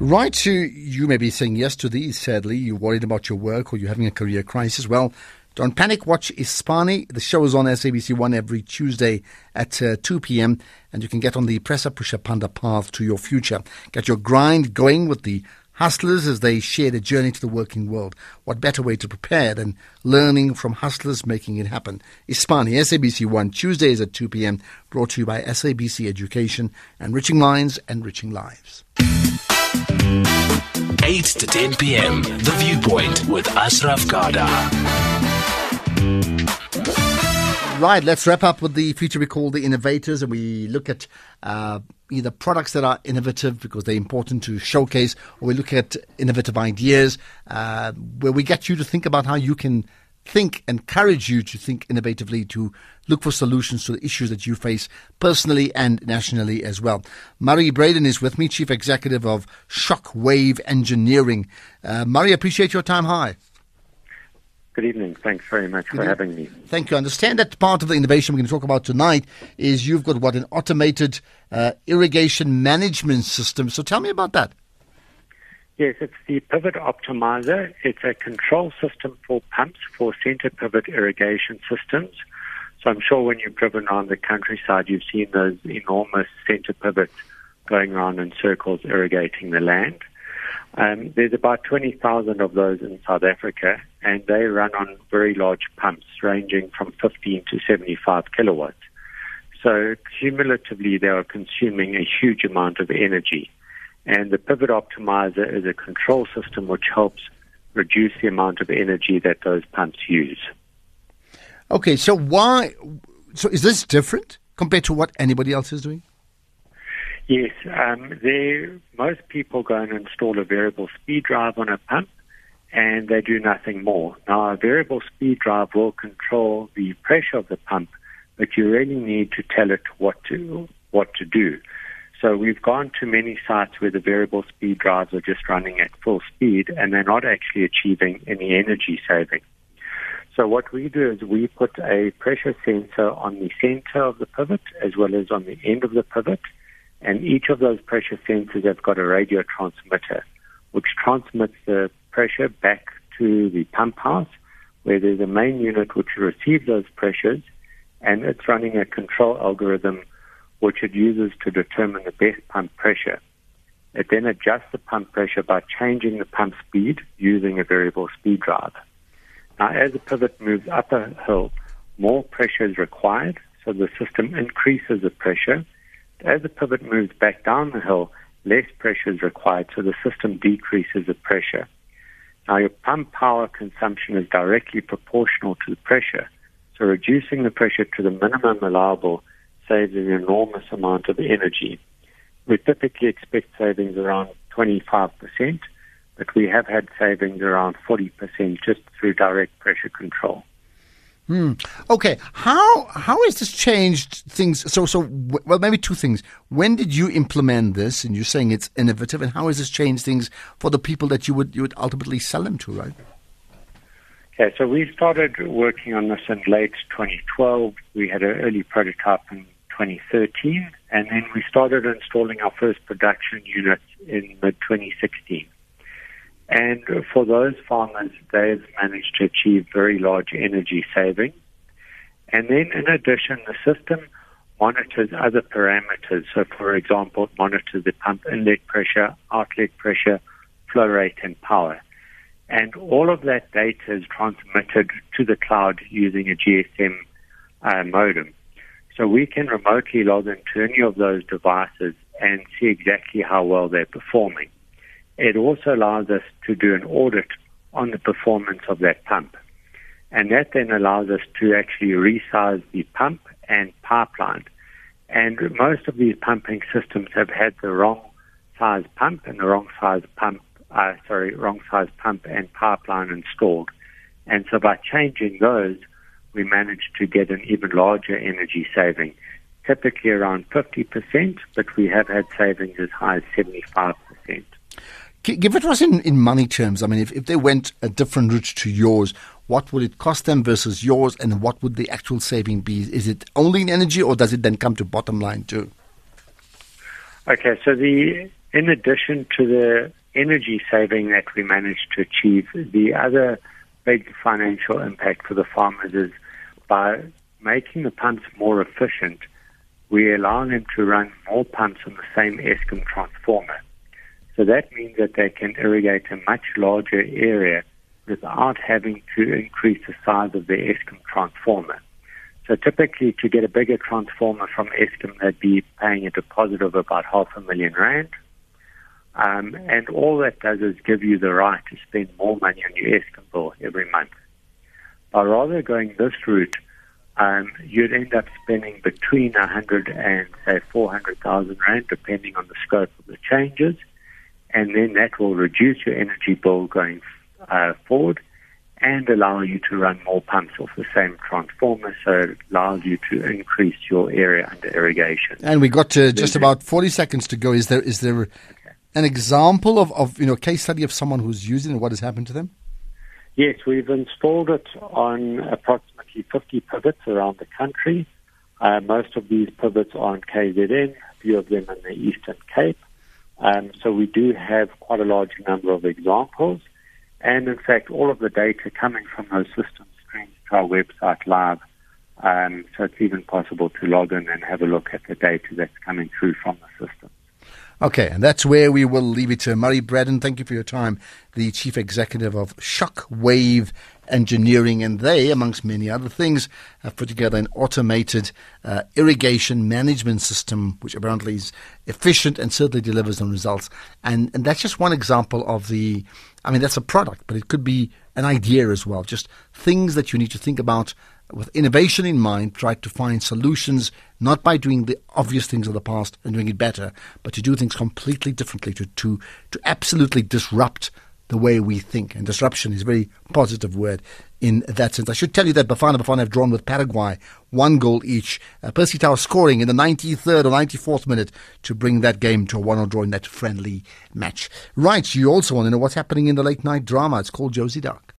Right, so you may be saying yes to these, sadly. You're worried about your work or you're having a career crisis. Well, don't panic. Watch Ispani. The show is on SABC One every Tuesday at uh, 2 p.m. And you can get on the Pressure Pusher Panda path to your future. Get your grind going with the hustlers as they share their journey to the working world. What better way to prepare than learning from hustlers making it happen? Ispani, SABC One, Tuesdays at 2 p.m. Brought to you by SABC Education, enriching minds, enriching lives. 8 to 10 p.m. The Viewpoint with Ashraf Garda. Right, let's wrap up with the feature we call the innovators, and we look at uh, either products that are innovative because they're important to showcase, or we look at innovative ideas uh, where we get you to think about how you can think, encourage you to think innovatively, to look for solutions to the issues that you face personally and nationally as well. Murray Bredin is with me, Chief Executive of Shockwave Engineering. Uh, Murray, appreciate your time. Hi. Good evening. Thanks very much Good for having me. Thank you. I understand that part of the innovation we're going to talk about tonight is you've got what an automated uh, irrigation management system. So tell me about that. Yes, it's the Pivot Optimizer. It's a control system for pumps for center pivot irrigation systems. So I'm sure when you've driven around the countryside, you've seen those enormous center pivots going around in circles irrigating the land. Um, there's about 20,000 of those in South Africa, and they run on very large pumps ranging from 15 to 75 kilowatts. So cumulatively, they are consuming a huge amount of energy. And the Pivot Optimizer is a control system which helps reduce the amount of energy that those pumps use. Okay, so why? So is this different compared to what anybody else is doing? Yes, um, most people go and install a variable speed drive on a pump, and they do nothing more. Now, a variable speed drive will control the pressure of the pump, but you really need to tell it what to what to do. So we've gone to many sites where the variable speed drives are just running at full speed, and they're not actually achieving any energy saving. So what we do is we put a pressure sensor on the center of the pivot as well as on the end of the pivot and each of those pressure sensors have got a radio transmitter, which transmits the pressure back to the pump house, where there's a main unit which receives those pressures, and it's running a control algorithm which it uses to determine the best pump pressure. It then adjusts the pump pressure by changing the pump speed using a variable speed drive. Now, as the pivot moves up a hill, more pressure is required, so the system increases the pressure as the pivot moves back down the hill, less pressure is required, so the system decreases the pressure. Now, your pump power consumption is directly proportional to the pressure, so reducing the pressure to the minimum allowable saves an enormous amount of energy. We typically expect savings around 25%, but we have had savings around 40% just through direct pressure control. Hmm. Okay. How how has this changed things? So so well, maybe two things. When did you implement this? And you're saying it's innovative. And how has this changed things for the people that you would you would ultimately sell them to, right? Okay. So we started working on this in late 2012. We had an early prototype in 2013, and then we started installing our first production units in mid 2016. And for those farmers, they've managed to achieve very large energy savings. And then in addition, the system monitors other parameters. So for example, it monitors the pump inlet pressure, outlet pressure, flow rate, and power. And all of that data is transmitted to the cloud using a GSM uh, modem. So we can remotely log into any of those devices and see exactly how well they're performing. It also allows us to do an audit on the performance of that pump. And that then allows us to actually resize the pump and pipeline. And most of these pumping systems have had the wrong size pump and the wrong size pump, uh, sorry, wrong size pump and pipeline installed. And so by changing those, we managed to get an even larger energy saving, typically around 50%, but we have had savings as high as 75%. Give it to us in, in money terms. I mean, if, if they went a different route to yours, what would it cost them versus yours, and what would the actual saving be? Is it only in energy, or does it then come to bottom line too? Okay, so the in addition to the energy saving that we managed to achieve, the other big financial impact for the farmers is by making the pumps more efficient, we allow them to run more pumps on the same Eskom transformer. So that means that they can irrigate a much larger area without having to increase the size of the Eskom transformer. So typically to get a bigger transformer from Eskom, they'd be paying a deposit of about half a million rand. Um, and all that does is give you the right to spend more money on your Eskom bill every month. By rather going this route, um, you'd end up spending between 100 and say 400,000 rand, depending on the scope of the changes, and then that will reduce your energy bill going uh, forward and allow you to run more pumps off the same transformer, so it allows you to increase your area under irrigation. And we got to just about 40 seconds to go. Is there is there an example of, of you know case study of someone who's using it and what has happened to them? Yes, we've installed it on approximately 50 pivots around the country. Uh, most of these pivots are on KZN, a few of them in the Eastern Cape. Um, so we do have quite a large number of examples. And in fact, all of the data coming from those systems streams to our website live. Um, so it's even possible to log in and have a look at the data that's coming through from the system. Okay, and that's where we will leave it to. Murray Bredin, thank you for your time, the Chief Executive of Shockwave Engineering. And they, amongst many other things, have put together an automated uh, irrigation management system, which apparently is efficient and certainly delivers on results. And, and that's just one example of the, I mean, that's a product, but it could be an idea as well. Just things that you need to think about with innovation in mind, try to find solutions not by doing the obvious things of the past and doing it better, but to do things completely differently, to, to, to absolutely disrupt the way we think. And disruption is a very positive word in that sense. I should tell you that Bafana Bafana have drawn with Paraguay, one goal each. Uh, Percy Tau scoring in the 93rd or 94th minute to bring that game to a one-all draw in that friendly match. Right, you also want to know what's happening in the late night drama. It's called Josie Dark.